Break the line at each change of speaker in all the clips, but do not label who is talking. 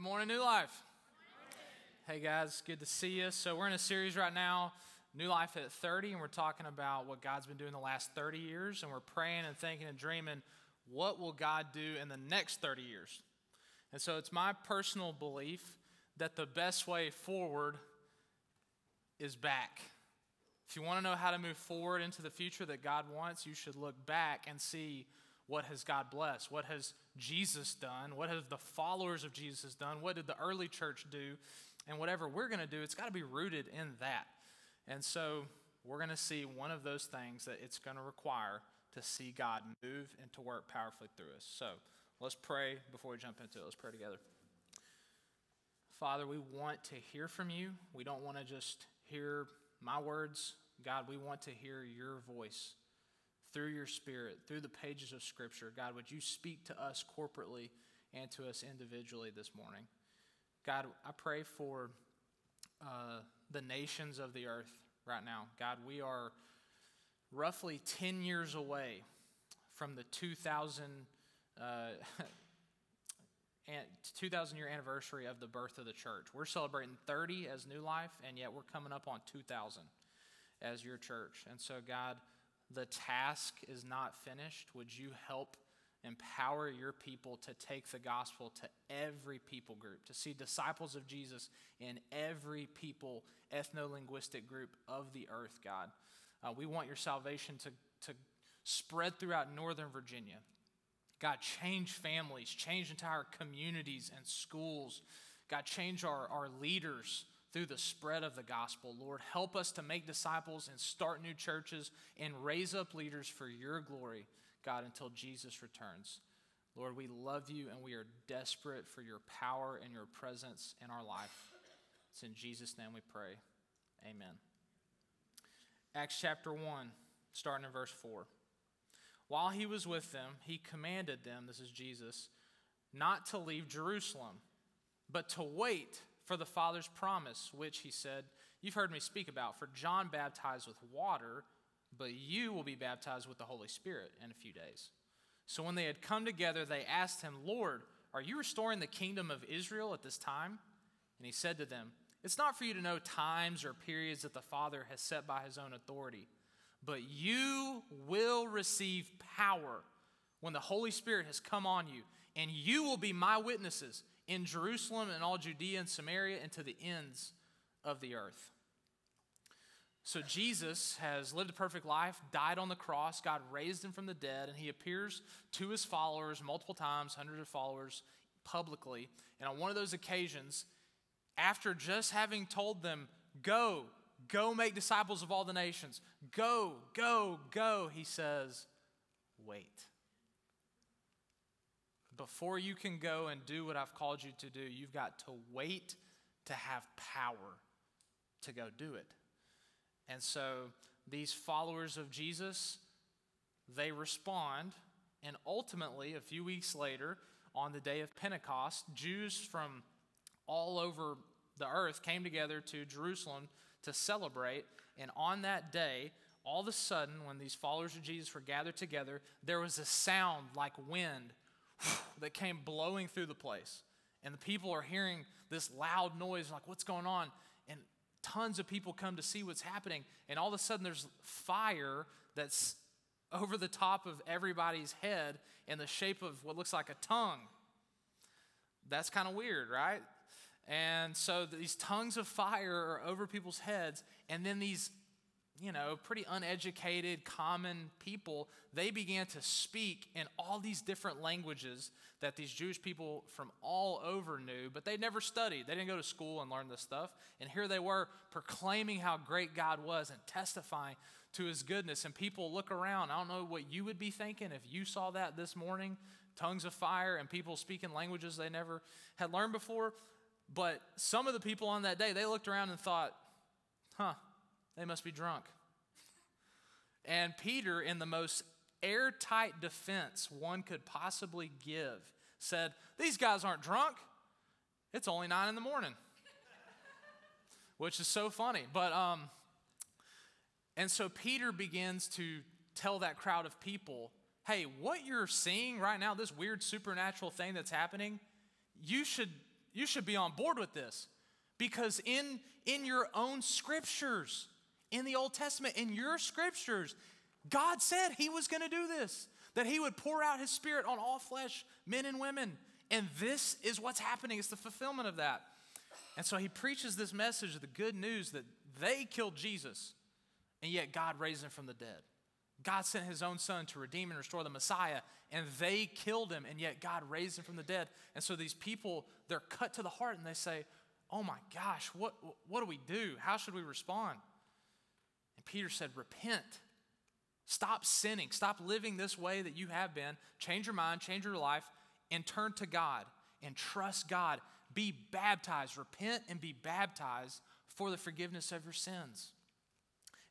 Good morning, New Life. Hey guys, good to see you. So, we're in a series right now, New Life at 30, and we're talking about what God's been doing the last 30 years, and we're praying and thinking and dreaming what will God do in the next 30 years. And so, it's my personal belief that the best way forward is back. If you want to know how to move forward into the future that God wants, you should look back and see what has God blessed? What has Jesus done? What have the followers of Jesus done? What did the early church do? And whatever we're going to do, it's got to be rooted in that. And so we're going to see one of those things that it's going to require to see God move and to work powerfully through us. So let's pray before we jump into it. Let's pray together. Father, we want to hear from you. We don't want to just hear my words. God, we want to hear your voice through your Spirit, through the pages of Scripture. God, would you speak to us corporately and to us individually this morning? God, I pray for uh, the nations of the earth right now. God, we are roughly 10 years away from the 2000, uh, 2000 year anniversary of the birth of the church. We're celebrating 30 as New Life, and yet we're coming up on 2000 as your church. And so, God, the task is not finished. Would you help empower your people to take the gospel to every people group, to see disciples of Jesus in every people, ethno linguistic group of the earth, God? Uh, we want your salvation to, to spread throughout Northern Virginia. God, change families, change entire communities and schools. God, change our, our leaders through the spread of the gospel. Lord, help us to make disciples and start new churches and raise up leaders for your glory, God, until Jesus returns. Lord, we love you and we are desperate for your power and your presence in our life. It's in Jesus' name we pray. Amen. Acts chapter 1, starting in verse 4. While he was with them, he commanded them, this is Jesus, not to leave Jerusalem, but to wait for the Father's promise, which he said, You've heard me speak about, for John baptized with water, but you will be baptized with the Holy Spirit in a few days. So when they had come together, they asked him, Lord, are you restoring the kingdom of Israel at this time? And he said to them, It's not for you to know times or periods that the Father has set by his own authority, but you will receive power when the Holy Spirit has come on you, and you will be my witnesses in Jerusalem and all Judea and Samaria and to the ends of the earth. So Jesus has lived a perfect life, died on the cross, God raised him from the dead, and he appears to his followers multiple times, hundreds of followers publicly. And on one of those occasions, after just having told them, Go, go make disciples of all the nations, go, go, go, he says, Wait before you can go and do what I've called you to do, you've got to wait to have power to go do it. And so these followers of Jesus, they respond. And ultimately, a few weeks later, on the day of Pentecost, Jews from all over the earth came together to Jerusalem to celebrate. And on that day, all of a sudden, when these followers of Jesus were gathered together, there was a sound like wind that came blowing through the place. And the people are hearing this loud noise, like, what's going on? And tons of people come to see what's happening. And all of a sudden, there's fire that's over the top of everybody's head in the shape of what looks like a tongue. That's kind of weird, right? And so these tongues of fire are over people's heads, and then these you know, pretty uneducated, common people, they began to speak in all these different languages that these Jewish people from all over knew, but they never studied. They didn't go to school and learn this stuff. And here they were proclaiming how great God was and testifying to his goodness. And people look around. I don't know what you would be thinking if you saw that this morning tongues of fire and people speaking languages they never had learned before. But some of the people on that day, they looked around and thought, huh, they must be drunk. And Peter, in the most airtight defense one could possibly give, said, These guys aren't drunk. It's only nine in the morning. Which is so funny. But, um, and so Peter begins to tell that crowd of people, hey, what you're seeing right now, this weird supernatural thing that's happening, you should you should be on board with this. Because in, in your own scriptures, in the Old Testament, in your scriptures, God said He was going to do this, that He would pour out His Spirit on all flesh, men and women. And this is what's happening. It's the fulfillment of that. And so He preaches this message of the good news that they killed Jesus, and yet God raised Him from the dead. God sent his own son to redeem and restore the Messiah, and they killed him, and yet God raised him from the dead. And so these people, they're cut to the heart and they say, Oh my gosh, what, what do we do? How should we respond? And Peter said, Repent. Stop sinning. Stop living this way that you have been. Change your mind, change your life, and turn to God and trust God. Be baptized. Repent and be baptized for the forgiveness of your sins.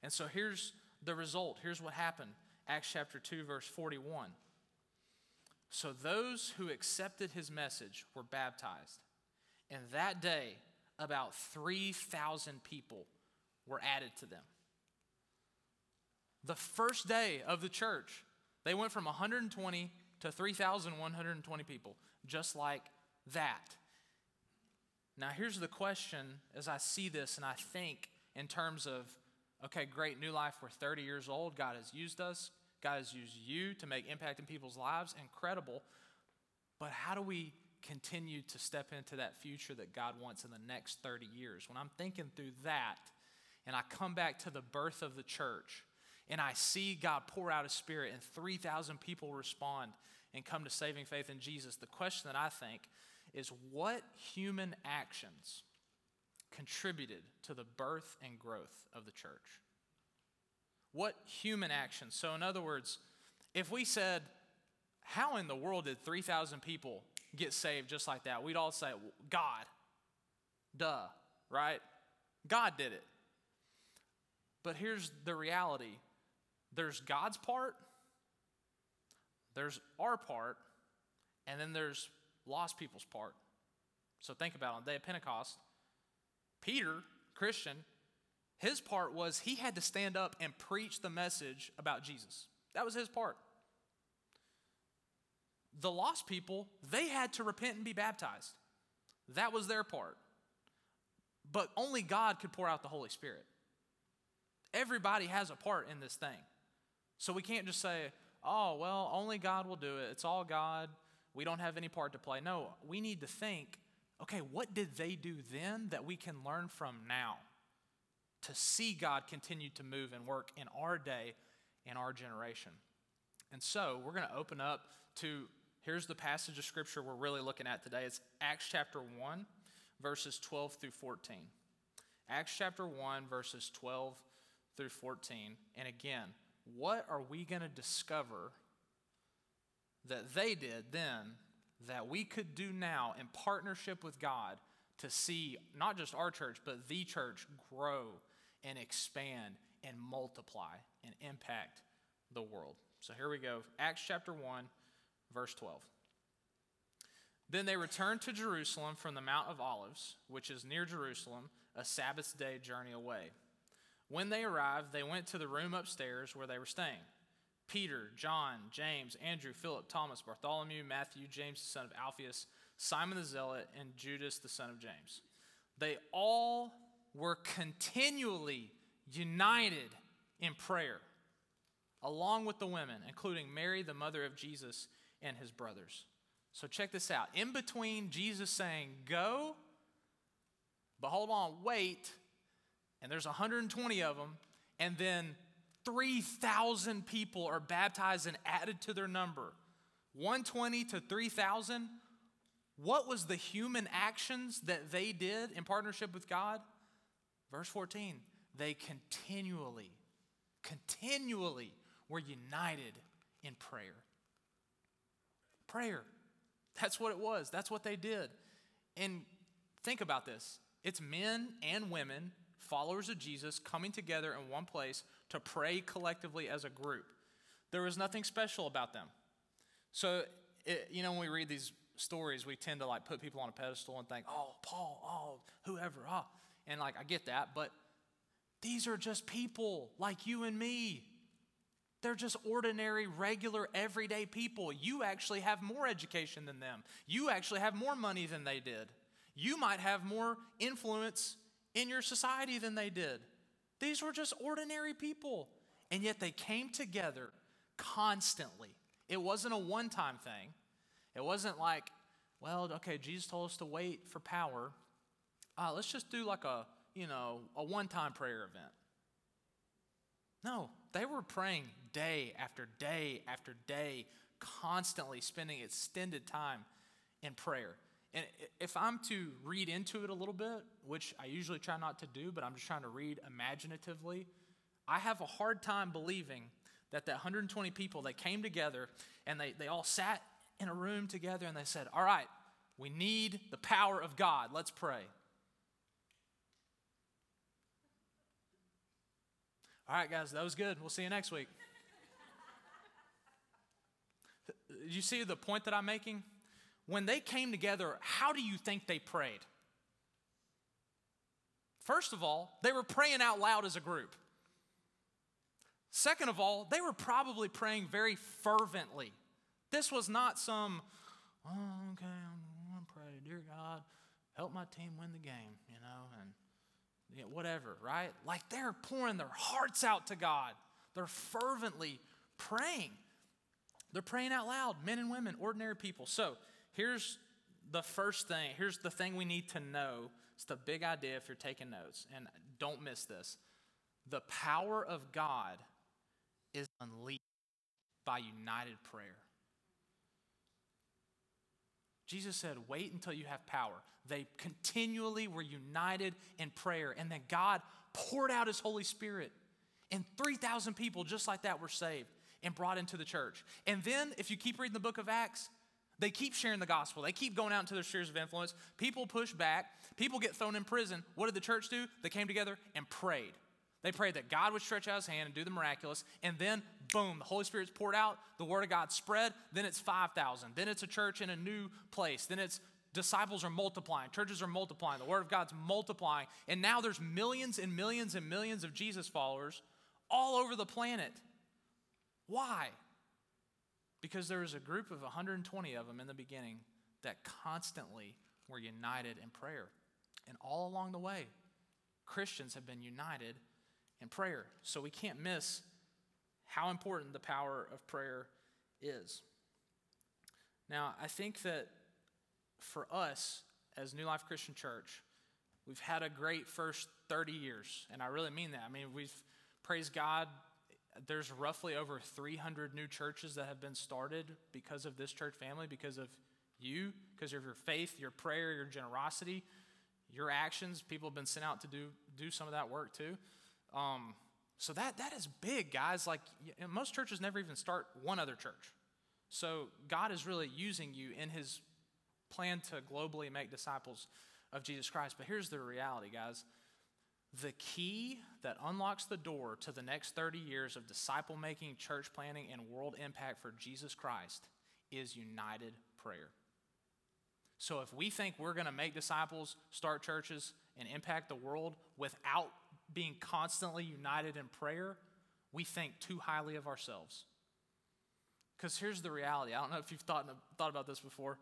And so here's the result. Here's what happened Acts chapter 2, verse 41. So those who accepted his message were baptized. And that day, about 3,000 people were added to them. The first day of the church, they went from 120 to 3,120 people, just like that. Now, here's the question as I see this and I think in terms of okay, great, new life, we're 30 years old. God has used us. God has used you to make impact in people's lives. Incredible. But how do we continue to step into that future that God wants in the next 30 years? When I'm thinking through that, and I come back to the birth of the church, and I see God pour out His Spirit, and 3,000 people respond and come to saving faith in Jesus, the question that I think is what human actions contributed to the birth and growth of the church? What human actions? So, in other words, if we said, How in the world did 3,000 people get saved just like that? We'd all say, God. Duh, right? God did it. But here's the reality there's God's part, there's our part, and then there's lost people's part. So think about it. On the day of Pentecost, Peter, Christian, his part was he had to stand up and preach the message about Jesus. That was his part. The lost people, they had to repent and be baptized. That was their part. But only God could pour out the Holy Spirit. Everybody has a part in this thing. So we can't just say, oh, well, only God will do it. It's all God. We don't have any part to play. No, we need to think okay, what did they do then that we can learn from now to see God continue to move and work in our day, in our generation? And so we're going to open up to here's the passage of scripture we're really looking at today. It's Acts chapter 1, verses 12 through 14. Acts chapter 1, verses 12 through 14. And again, what are we going to discover that they did then that we could do now in partnership with God to see not just our church, but the church grow and expand and multiply and impact the world. So here we go Acts chapter 1, verse 12. Then they returned to Jerusalem from the Mount of Olives, which is near Jerusalem, a Sabbath day journey away. When they arrived, they went to the room upstairs where they were staying. Peter, John, James, Andrew, Philip, Thomas, Bartholomew, Matthew, James the son of Alphaeus, Simon the Zealot, and Judas the son of James. They all were continually united in prayer, along with the women, including Mary, the mother of Jesus, and his brothers. So check this out. In between Jesus saying, Go, but hold on, wait, and there's 120 of them, and then 3,000 people are baptized and added to their number. 120 to 3,000. What was the human actions that they did in partnership with God? Verse 14, they continually, continually were united in prayer. Prayer. That's what it was. That's what they did. And think about this it's men and women, followers of Jesus, coming together in one place to pray collectively as a group. There was nothing special about them. So, it, you know, when we read these stories, we tend to like put people on a pedestal and think, oh, Paul, oh, whoever, oh. And like, I get that, but these are just people like you and me. They're just ordinary, regular, everyday people. You actually have more education than them. You actually have more money than they did. You might have more influence in your society than they did. These were just ordinary people. And yet they came together constantly. It wasn't a one time thing. It wasn't like, well, okay, Jesus told us to wait for power. Uh, let's just do like a, you know, a one time prayer event. No, they were praying day after day after day, constantly spending extended time in prayer. And if I'm to read into it a little bit, which I usually try not to do, but I'm just trying to read imaginatively, I have a hard time believing that that 120 people that came together and they, they all sat in a room together and they said, All right, we need the power of God. Let's pray. All right, guys, that was good. We'll see you next week. you see the point that I'm making? When they came together, how do you think they prayed? First of all, they were praying out loud as a group. Second of all, they were probably praying very fervently. This was not some, oh, okay, I'm going to pray, dear God, help my team win the game, you know, and you know, whatever, right? Like they're pouring their hearts out to God. They're fervently praying. They're praying out loud, men and women, ordinary people. So here's the first thing. Here's the thing we need to know. It's the big idea if you're taking notes, and don't miss this. The power of God is unleashed by united prayer. Jesus said, Wait until you have power. They continually were united in prayer, and then God poured out His Holy Spirit. And 3,000 people just like that were saved and brought into the church. And then, if you keep reading the book of Acts, they keep sharing the gospel. They keep going out into their spheres of influence. People push back. People get thrown in prison. What did the church do? They came together and prayed. They prayed that God would stretch out his hand and do the miraculous. And then, boom, the Holy Spirit's poured out. The word of God spread. Then it's 5,000. Then it's a church in a new place. Then it's disciples are multiplying. Churches are multiplying. The word of God's multiplying. And now there's millions and millions and millions of Jesus followers all over the planet. Why? Because there was a group of 120 of them in the beginning that constantly were united in prayer. And all along the way, Christians have been united in prayer. So we can't miss how important the power of prayer is. Now, I think that for us as New Life Christian Church, we've had a great first 30 years, and I really mean that. I mean, we've praised God. There's roughly over 300 new churches that have been started because of this church family, because of you, because of your faith, your prayer, your generosity, your actions. People have been sent out to do, do some of that work too. Um, so that, that is big, guys. Like most churches never even start one other church. So God is really using you in his plan to globally make disciples of Jesus Christ. But here's the reality, guys. The key that unlocks the door to the next 30 years of disciple making, church planting, and world impact for Jesus Christ is united prayer. So if we think we're going to make disciples, start churches, and impact the world without being constantly united in prayer, we think too highly of ourselves. Because here's the reality I don't know if you've thought, thought about this before.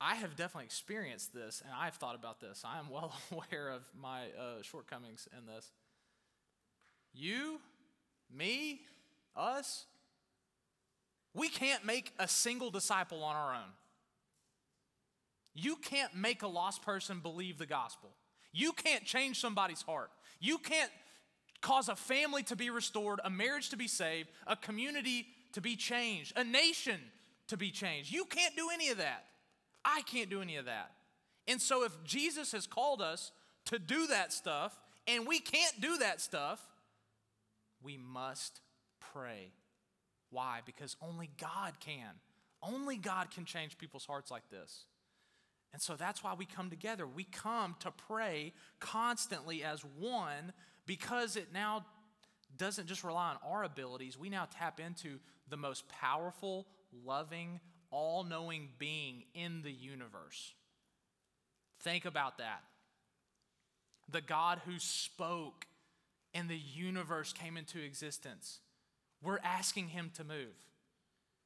I have definitely experienced this, and I've thought about this. I am well aware of my uh, shortcomings in this. You, me, us, we can't make a single disciple on our own. You can't make a lost person believe the gospel. You can't change somebody's heart. You can't cause a family to be restored, a marriage to be saved, a community to be changed, a nation to be changed. You can't do any of that. I can't do any of that. And so, if Jesus has called us to do that stuff and we can't do that stuff, we must pray. Why? Because only God can. Only God can change people's hearts like this. And so that's why we come together. We come to pray constantly as one because it now doesn't just rely on our abilities. We now tap into the most powerful, loving, all knowing being in the universe. Think about that. The God who spoke and the universe came into existence. We're asking him to move.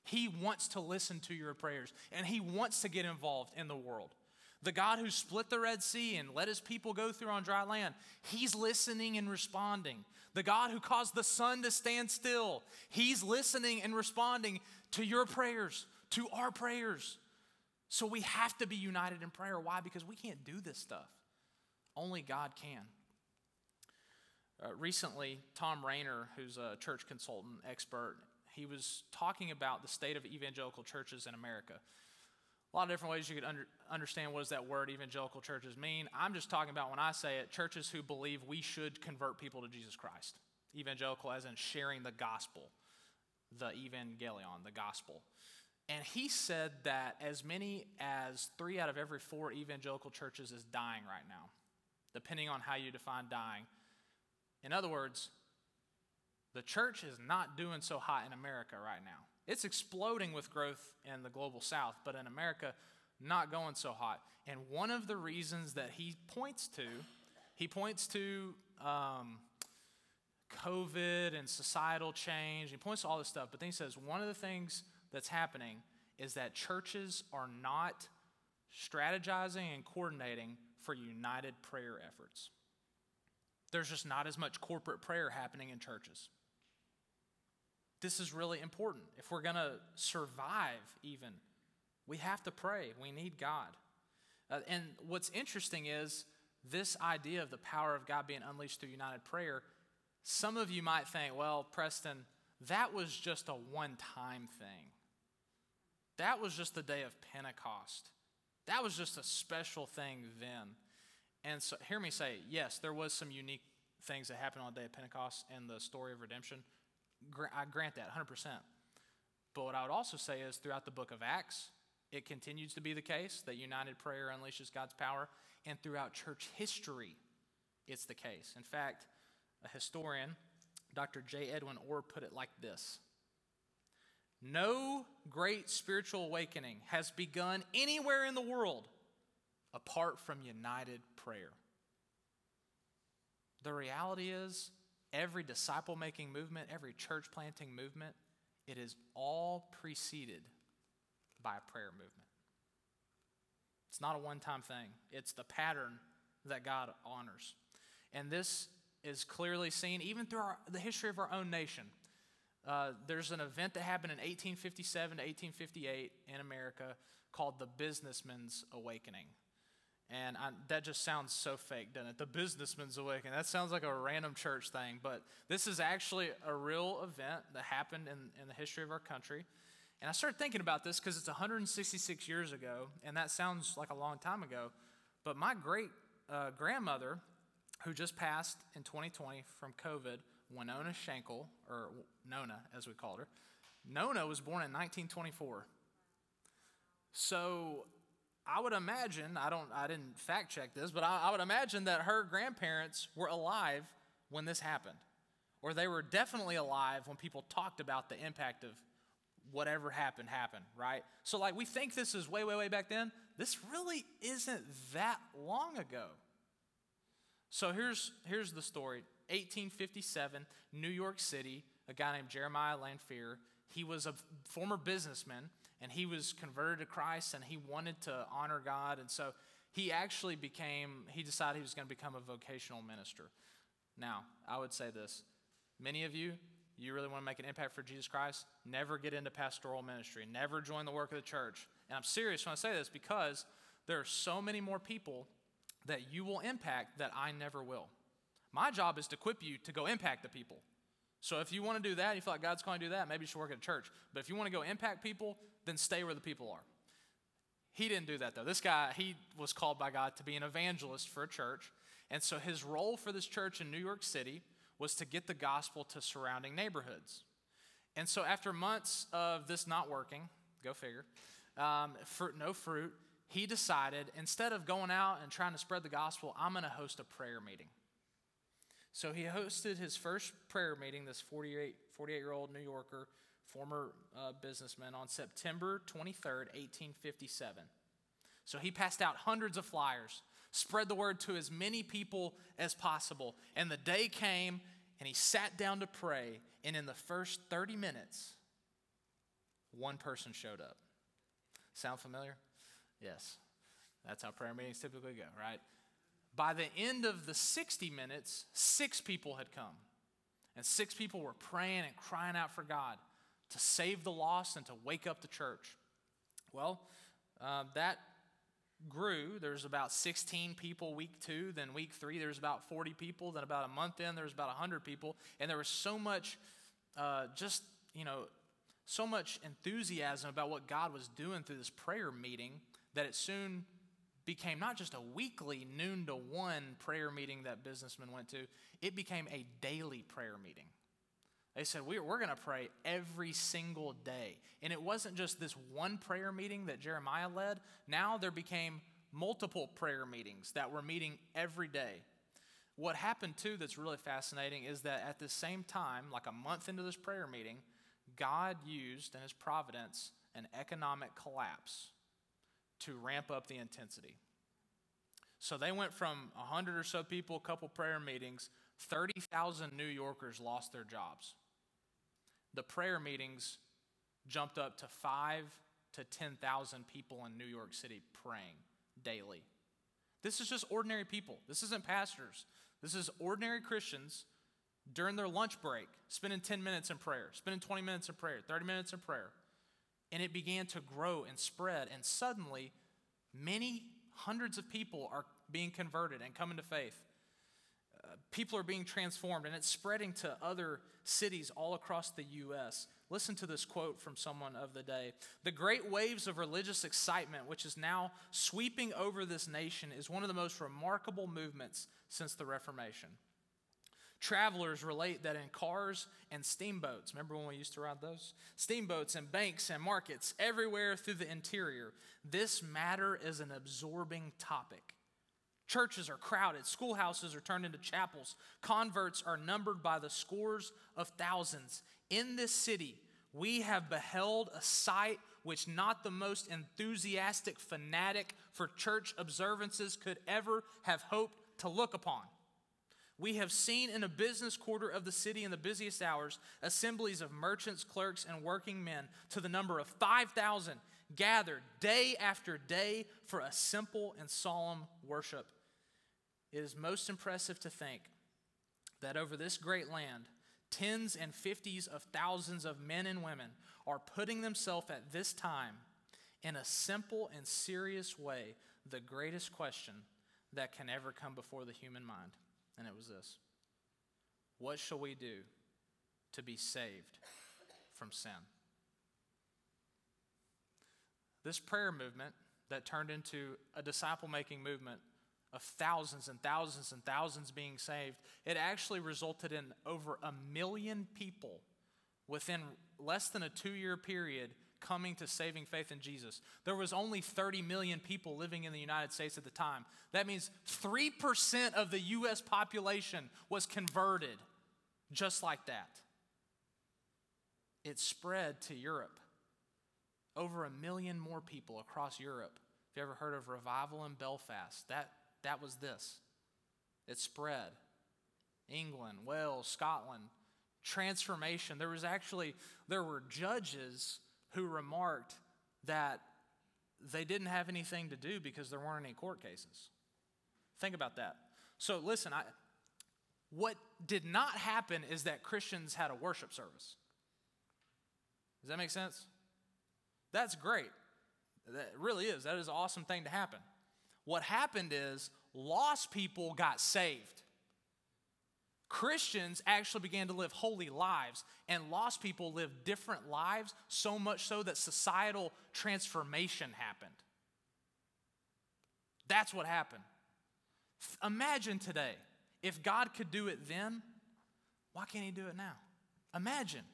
He wants to listen to your prayers and he wants to get involved in the world. The God who split the Red Sea and let his people go through on dry land, he's listening and responding. The God who caused the sun to stand still, he's listening and responding to your prayers, to our prayers. So we have to be united in prayer. Why? Because we can't do this stuff. Only God can. Uh, recently, Tom Rainer, who's a church consultant expert, he was talking about the state of evangelical churches in America. A lot of different ways you could under, understand what does that word evangelical churches mean. I'm just talking about when I say it, churches who believe we should convert people to Jesus Christ. Evangelical as in sharing the gospel, the evangelion, the gospel. And he said that as many as three out of every four evangelical churches is dying right now, depending on how you define dying. In other words, the church is not doing so hot in America right now. It's exploding with growth in the global south, but in America, not going so hot. And one of the reasons that he points to, he points to um, COVID and societal change. He points to all this stuff, but then he says one of the things that's happening is that churches are not strategizing and coordinating for united prayer efforts. There's just not as much corporate prayer happening in churches. This is really important. If we're going to survive, even, we have to pray. We need God. Uh, and what's interesting is this idea of the power of God being unleashed through united prayer. Some of you might think, well, Preston, that was just a one time thing. That was just the day of Pentecost. That was just a special thing then. And so, hear me say, yes, there was some unique things that happened on the day of Pentecost and the story of redemption. I grant that 100%. But what I would also say is throughout the book of Acts, it continues to be the case that united prayer unleashes God's power. And throughout church history, it's the case. In fact, a historian, Dr. J. Edwin Orr, put it like this No great spiritual awakening has begun anywhere in the world apart from united prayer. The reality is, every disciple making movement, every church planting movement, it is all preceded by a prayer movement. It's not a one time thing, it's the pattern that God honors. And this is clearly seen even through our, the history of our own nation. Uh, there's an event that happened in 1857 to 1858 in America called the Businessmen's Awakening. And I, that just sounds so fake, doesn't it? The Businessman's Awakening. That sounds like a random church thing, but this is actually a real event that happened in, in the history of our country. And I started thinking about this because it's 166 years ago, and that sounds like a long time ago. But my great uh, grandmother, who just passed in 2020 from COVID, Winona Schenkel, or Nona as we called her, Nona was born in 1924. So I would imagine, I don't I didn't fact check this, but I, I, would imagine that her grandparents were alive when this happened. Or they were definitely alive when people talked about the impact of whatever happened happened, right? So like we think this is way, way, way back then. This really isn't that long ago. So here's here's the story. 1857, New York City, a guy named Jeremiah Lanphier. He was a former businessman and he was converted to Christ and he wanted to honor God. And so he actually became, he decided he was going to become a vocational minister. Now, I would say this many of you, you really want to make an impact for Jesus Christ, never get into pastoral ministry, never join the work of the church. And I'm serious when I say this because there are so many more people that you will impact that I never will. My job is to equip you to go impact the people. So if you want to do that, you feel like God's calling you to do that, maybe you should work at a church. But if you want to go impact people, then stay where the people are. He didn't do that though. This guy, he was called by God to be an evangelist for a church. And so his role for this church in New York City was to get the gospel to surrounding neighborhoods. And so after months of this not working, go figure, um, fruit, no fruit, he decided instead of going out and trying to spread the gospel, I'm going to host a prayer meeting. So he hosted his first prayer meeting, this 48, 48 year old New Yorker, former uh, businessman, on September 23rd, 1857. So he passed out hundreds of flyers, spread the word to as many people as possible. And the day came, and he sat down to pray. And in the first 30 minutes, one person showed up. Sound familiar? Yes. That's how prayer meetings typically go, right? By the end of the 60 minutes, six people had come. And six people were praying and crying out for God to save the lost and to wake up the church. Well, uh, that grew. There's about 16 people week two. Then week three, there's about 40 people. Then about a month in, there's about 100 people. And there was so much, uh, just, you know, so much enthusiasm about what God was doing through this prayer meeting that it soon became not just a weekly noon to one prayer meeting that businessmen went to, it became a daily prayer meeting. They said, We're, we're going to pray every single day. And it wasn't just this one prayer meeting that Jeremiah led. Now there became multiple prayer meetings that were meeting every day. What happened too that's really fascinating is that at the same time, like a month into this prayer meeting, God used in his providence an economic collapse to ramp up the intensity. So they went from 100 or so people, a couple prayer meetings, 30,000 New Yorkers lost their jobs the prayer meetings jumped up to five to 10,000 people in New York City praying daily. This is just ordinary people. This isn't pastors. This is ordinary Christians during their lunch break, spending 10 minutes in prayer, spending 20 minutes in prayer, 30 minutes in prayer. And it began to grow and spread. And suddenly, many hundreds of people are being converted and coming to faith uh, people are being transformed and it's spreading to other cities all across the U.S. Listen to this quote from someone of the day. The great waves of religious excitement, which is now sweeping over this nation, is one of the most remarkable movements since the Reformation. Travelers relate that in cars and steamboats, remember when we used to ride those? Steamboats and banks and markets everywhere through the interior, this matter is an absorbing topic. Churches are crowded, schoolhouses are turned into chapels, converts are numbered by the scores of thousands. In this city, we have beheld a sight which not the most enthusiastic fanatic for church observances could ever have hoped to look upon. We have seen in a business quarter of the city in the busiest hours assemblies of merchants, clerks, and working men to the number of 5,000 gathered day after day for a simple and solemn worship it is most impressive to think that over this great land, tens and fifties of thousands of men and women are putting themselves at this time in a simple and serious way the greatest question that can ever come before the human mind. And it was this What shall we do to be saved from sin? This prayer movement that turned into a disciple making movement of thousands and thousands and thousands being saved, it actually resulted in over a million people within less than a two year period coming to saving faith in Jesus. There was only 30 million people living in the United States at the time. That means 3% of the US population was converted just like that. It spread to Europe. Over a million more people across Europe. If you ever heard of revival in Belfast, that that was this it spread. England, Wales, Scotland, transformation. There was actually, there were judges who remarked that they didn't have anything to do because there weren't any court cases. Think about that. So listen, I, what did not happen is that Christians had a worship service. Does that make sense? That's great. That really is. That is an awesome thing to happen. What happened is lost people got saved. Christians actually began to live holy lives, and lost people lived different lives, so much so that societal transformation happened. That's what happened. Imagine today, if God could do it then, why can't He do it now? Imagine.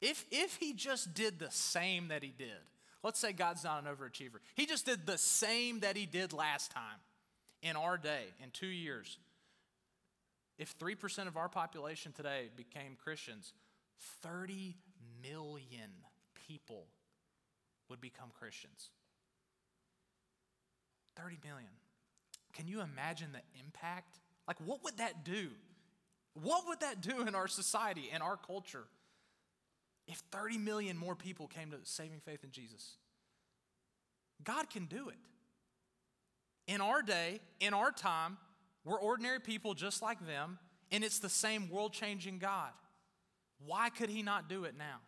If, if He just did the same that He did, Let's say God's not an overachiever. He just did the same that he did last time in our day, in two years. If 3% of our population today became Christians, 30 million people would become Christians. 30 million. Can you imagine the impact? Like, what would that do? What would that do in our society and our culture? if 30 million more people came to saving faith in Jesus, God can do it. In our day, in our time, we're ordinary people just like them, and it's the same world changing God. Why could He not do it now?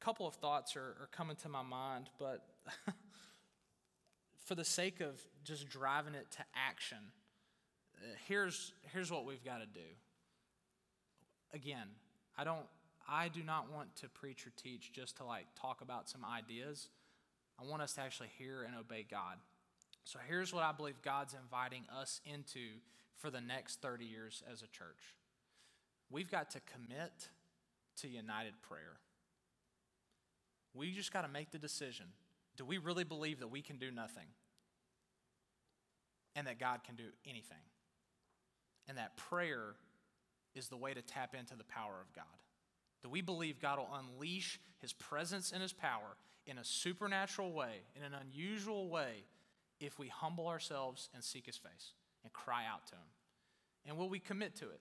A couple of thoughts are, are coming to my mind, but for the sake of just driving it to action, uh, here's, here's what we've got to do. Again, I don't I do not want to preach or teach just to like talk about some ideas. I want us to actually hear and obey God. So here's what I believe God's inviting us into for the next 30 years as a church. We've got to commit to united prayer. We just got to make the decision. Do we really believe that we can do nothing? And that God can do anything? And that prayer is the way to tap into the power of God. Do we believe God will unleash his presence and his power in a supernatural way, in an unusual way, if we humble ourselves and seek his face and cry out to him? And will we commit to it?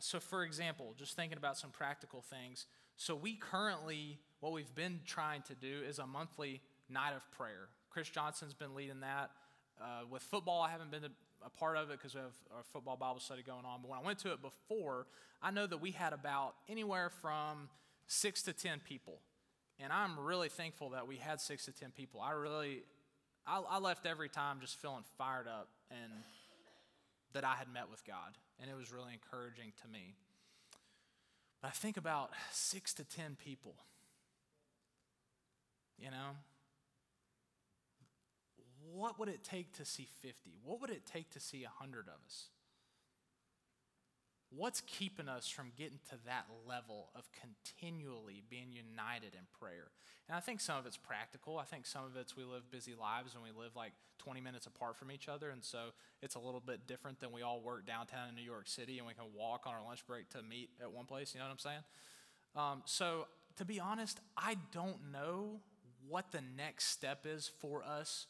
So, for example, just thinking about some practical things. So, we currently, what we've been trying to do is a monthly night of prayer. Chris Johnson's been leading that. Uh, with football, I haven't been a part of it because we have our football Bible study going on. But when I went to it before, I know that we had about anywhere from six to 10 people. And I'm really thankful that we had six to 10 people. I really, I, I left every time just feeling fired up and that I had met with God. And it was really encouraging to me. But I think about six to 10 people. You know, what would it take to see 50? What would it take to see 100 of us? What's keeping us from getting to that level of continually being united in prayer? And I think some of it's practical. I think some of it's we live busy lives and we live like 20 minutes apart from each other. And so it's a little bit different than we all work downtown in New York City and we can walk on our lunch break to meet at one place. You know what I'm saying? Um, so to be honest, I don't know what the next step is for us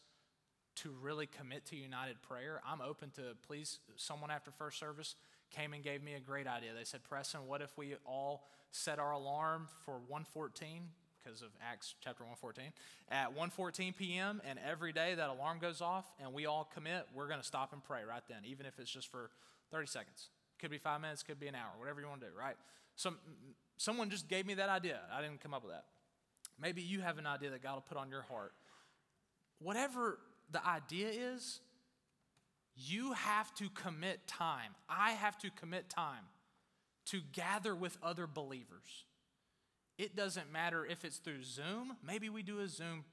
to really commit to united prayer, I'm open to please someone after first service came and gave me a great idea. They said, "Preston, what if we all set our alarm for 114 because of Acts chapter 114 at 1:14 p.m. and every day that alarm goes off and we all commit, we're going to stop and pray right then, even if it's just for 30 seconds. Could be 5 minutes, could be an hour, whatever you want to do, right? Some someone just gave me that idea. I didn't come up with that. Maybe you have an idea that God will put on your heart. Whatever the idea is you have to commit time. I have to commit time to gather with other believers. It doesn't matter if it's through Zoom. Maybe we do a Zoom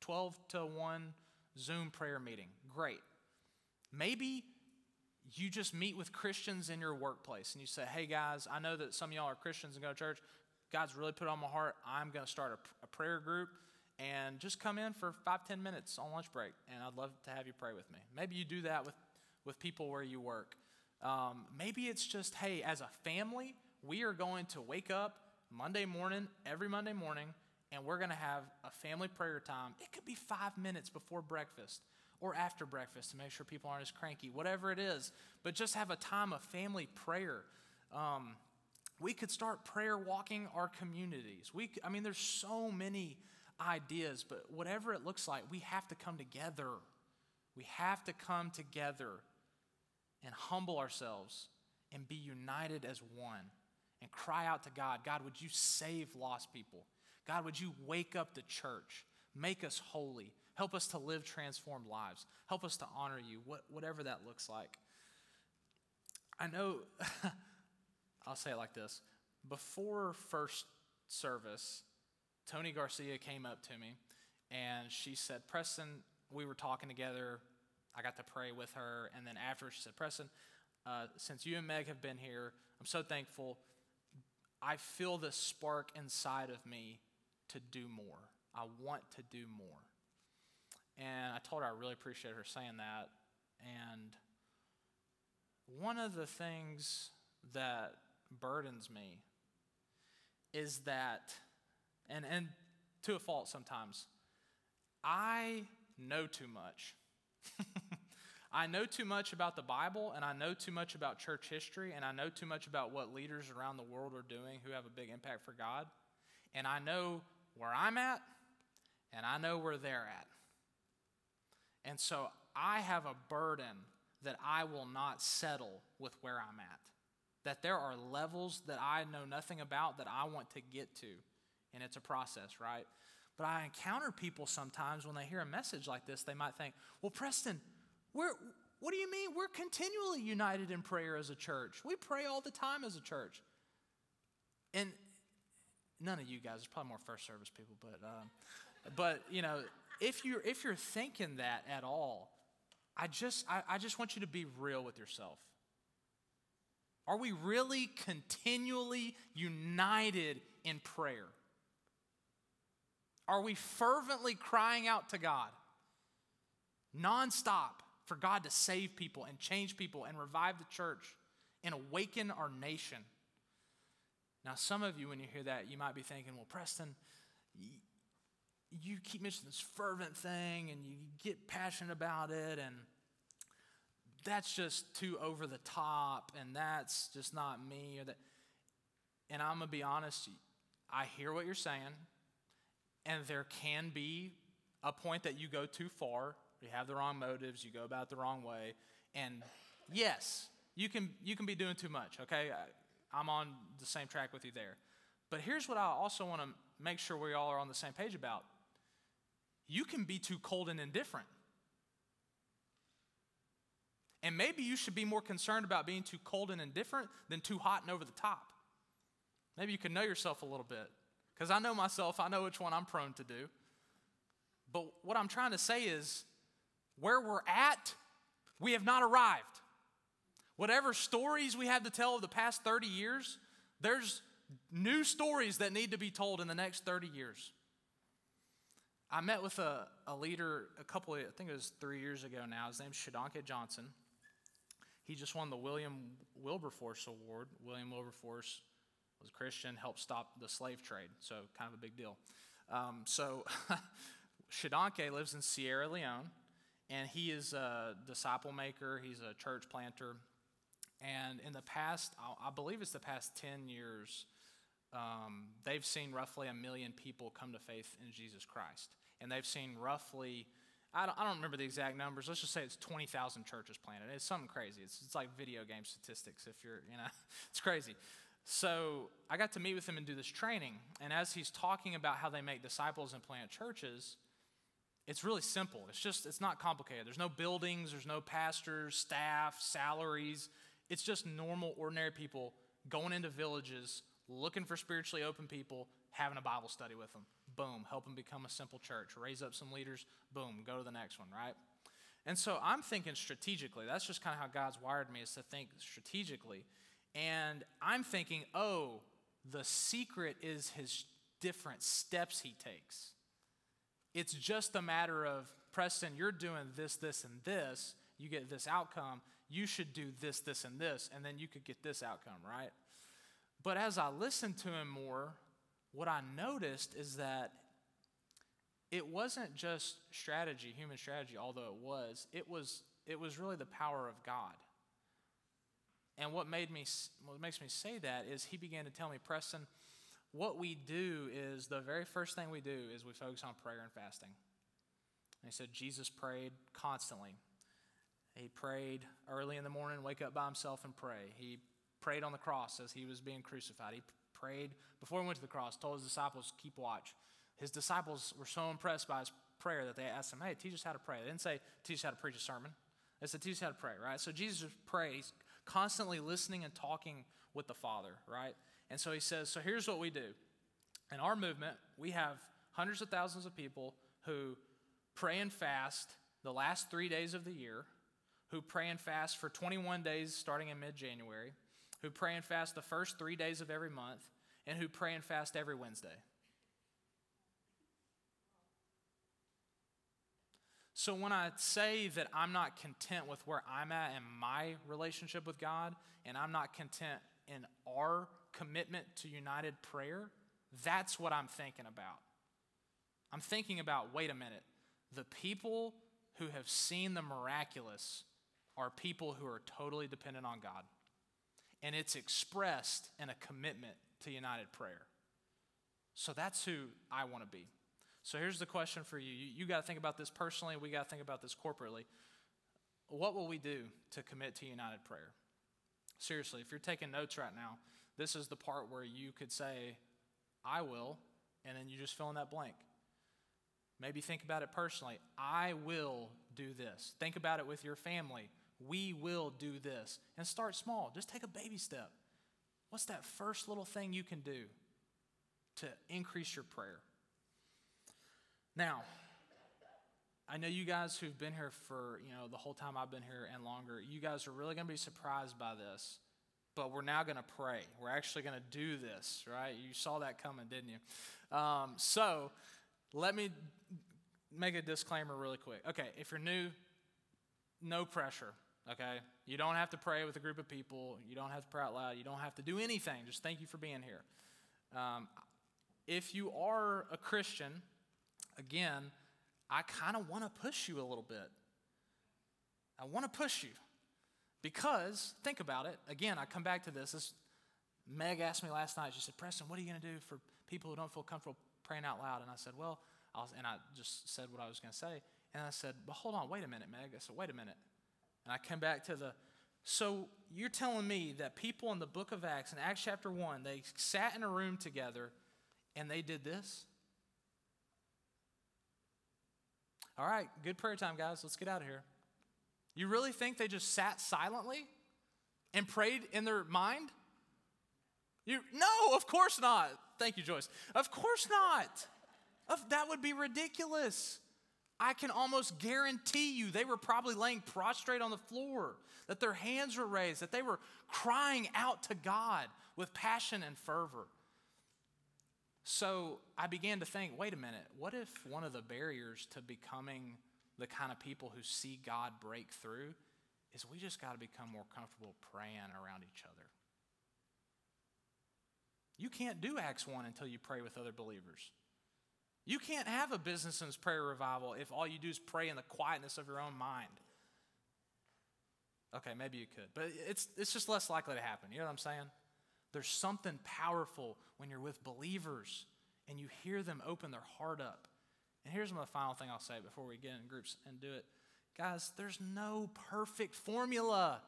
12 to 1 Zoom prayer meeting. Great. Maybe you just meet with Christians in your workplace and you say, hey guys, I know that some of y'all are Christians and go to church. God's really put on my heart. I'm going to start a, a prayer group and just come in for five, ten minutes on lunch break, and I'd love to have you pray with me. Maybe you do that with, with people where you work. Um, maybe it's just, hey, as a family, we are going to wake up Monday morning, every Monday morning, and we're going to have a family prayer time. It could be five minutes before breakfast or after breakfast to make sure people aren't as cranky, whatever it is. But just have a time of family prayer. Um, we could start prayer walking our communities. We, I mean, there's so many ideas, but whatever it looks like, we have to come together. We have to come together and humble ourselves and be united as one and cry out to God God, would you save lost people? God, would you wake up the church? Make us holy. Help us to live transformed lives. Help us to honor you, whatever that looks like. I know, I'll say it like this. Before first service, Tony Garcia came up to me and she said, Preston, we were talking together. I got to pray with her. And then after, she said, Preston, uh, since you and Meg have been here, I'm so thankful. I feel this spark inside of me to do more. I want to do more. And I told her I really appreciate her saying that. And one of the things that burdens me is that and, and to a fault sometimes. I know too much. I know too much about the Bible, and I know too much about church history, and I know too much about what leaders around the world are doing who have a big impact for God. and I know where I'm at, and I know where they're at. And so I have a burden that I will not settle with where I'm at. That there are levels that I know nothing about that I want to get to. And it's a process, right? But I encounter people sometimes when they hear a message like this, they might think, well, Preston, we're, what do you mean? We're continually united in prayer as a church. We pray all the time as a church. And none of you guys, there's probably more first service people, but, um, but you know, if you're, if you're thinking that at all, I just, I, I just want you to be real with yourself. Are we really continually united in prayer? Are we fervently crying out to God nonstop for God to save people and change people and revive the church and awaken our nation? Now, some of you, when you hear that, you might be thinking, well, Preston, you keep mentioning this fervent thing and you get passionate about it, and that's just too over the top, and that's just not me. Or that. And I'm going to be honest, I hear what you're saying, and there can be a point that you go too far. You have the wrong motives, you go about the wrong way, and yes, you can, you can be doing too much, okay? I'm on the same track with you there. But here's what I also want to make sure we all are on the same page about you can be too cold and indifferent. And maybe you should be more concerned about being too cold and indifferent than too hot and over the top. Maybe you can know yourself a little bit. Because I know myself, I know which one I'm prone to do. But what I'm trying to say is where we're at, we have not arrived. Whatever stories we have to tell of the past 30 years, there's new stories that need to be told in the next 30 years. I met with a, a leader a couple I think it was three years ago now. His name's Shodankeh Johnson. He just won the William Wilberforce Award. William Wilberforce was a Christian, helped stop the slave trade, so kind of a big deal. Um, so Shodankeh lives in Sierra Leone, and he is a disciple maker. He's a church planter. And in the past, I believe it's the past 10 years, um, they've seen roughly a million people come to faith in Jesus Christ. And they've seen roughly, I don't, I don't remember the exact numbers. Let's just say it's 20,000 churches planted. It's something crazy. It's, it's like video game statistics if you're, you know, it's crazy. So I got to meet with him and do this training. And as he's talking about how they make disciples and plant churches, it's really simple. It's just, it's not complicated. There's no buildings, there's no pastors, staff, salaries. It's just normal, ordinary people going into villages, looking for spiritually open people, having a Bible study with them. Boom, help them become a simple church. Raise up some leaders. Boom, go to the next one, right? And so I'm thinking strategically. That's just kind of how God's wired me is to think strategically. And I'm thinking, oh, the secret is his different steps he takes. It's just a matter of, Preston, you're doing this, this, and this. You get this outcome. You should do this, this, and this, and then you could get this outcome, right? But as I listened to him more, what I noticed is that it wasn't just strategy, human strategy, although it was. It was it was really the power of God. And what made me what makes me say that is he began to tell me, Preston, what we do is the very first thing we do is we focus on prayer and fasting. And he said Jesus prayed constantly. He prayed early in the morning, wake up by himself and pray. He prayed on the cross as he was being crucified. He prayed before he went to the cross, told his disciples keep watch. His disciples were so impressed by his prayer that they asked him, Hey, teach us how to pray. They didn't say, Teach us how to preach a sermon. They said, Teach us how to pray, right? So Jesus prays, constantly listening and talking with the Father, right? And so he says, So here's what we do. In our movement, we have hundreds of thousands of people who pray and fast the last three days of the year, who pray and fast for 21 days starting in mid January, who pray and fast the first three days of every month, and who pray and fast every Wednesday. So when I say that I'm not content with where I'm at in my relationship with God, and I'm not content in our commitment to united prayer, that's what I'm thinking about. I'm thinking about wait a minute, the people who have seen the miraculous are people who are totally dependent on God. And it's expressed in a commitment to united prayer. So that's who I want to be. So here's the question for you. You, you got to think about this personally, we got to think about this corporately. What will we do to commit to united prayer? Seriously, if you're taking notes right now, this is the part where you could say, I will, and then you just fill in that blank. Maybe think about it personally. I will do this. Think about it with your family. We will do this. And start small. Just take a baby step. What's that first little thing you can do to increase your prayer? Now, I know you guys who've been here for, you know, the whole time I've been here and longer, you guys are really going to be surprised by this. But we're now going to pray. We're actually going to do this, right? You saw that coming, didn't you? Um, so let me make a disclaimer really quick. Okay, if you're new, no pressure, okay? You don't have to pray with a group of people. You don't have to pray out loud. You don't have to do anything. Just thank you for being here. Um, if you are a Christian, again, I kind of want to push you a little bit. I want to push you because, think about it. Again, I come back to this. this. Meg asked me last night, she said, Preston, what are you going to do for people who don't feel comfortable praying out loud? And I said, Well, I was, and I just said what I was going to say. And I said, But hold on, wait a minute, Meg. I said, Wait a minute. And I came back to the, so you're telling me that people in the book of Acts, in Acts chapter 1, they sat in a room together and they did this? All right, good prayer time, guys. Let's get out of here. You really think they just sat silently and prayed in their mind? You, no, of course not. Thank you, Joyce. Of course not. Of, that would be ridiculous. I can almost guarantee you they were probably laying prostrate on the floor, that their hands were raised, that they were crying out to God with passion and fervor. So I began to think wait a minute, what if one of the barriers to becoming the kind of people who see God break through is we just got to become more comfortable praying around each other? You can't do Acts 1 until you pray with other believers. You can't have a business and prayer revival if all you do is pray in the quietness of your own mind. Okay, maybe you could, but it's, it's just less likely to happen. You know what I'm saying? There's something powerful when you're with believers and you hear them open their heart up. And here's the final thing I'll say before we get in groups and do it. Guys, there's no perfect formula.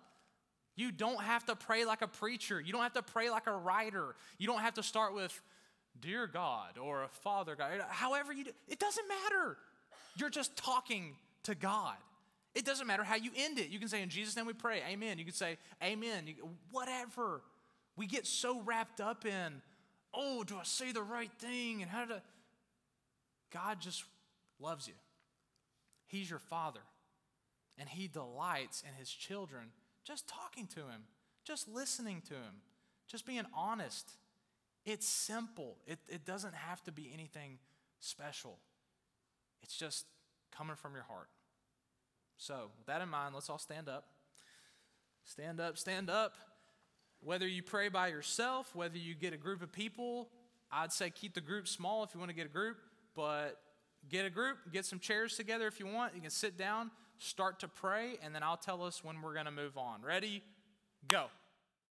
You don't have to pray like a preacher. You don't have to pray like a writer. You don't have to start with, Dear God, or Father God. However, you do, it doesn't matter. You're just talking to God. It doesn't matter how you end it. You can say, In Jesus' name we pray, Amen. You can say, Amen. You, whatever. We get so wrapped up in, oh, do I say the right thing? And how to. God just loves you. He's your father. And he delights in his children just talking to him, just listening to him, just being honest. It's simple, it, it doesn't have to be anything special. It's just coming from your heart. So, with that in mind, let's all stand up. Stand up, stand up. Whether you pray by yourself, whether you get a group of people, I'd say keep the group small if you want to get a group, but get a group, get some chairs together if you want. You can sit down, start to pray, and then I'll tell us when we're going to move on. Ready? Go.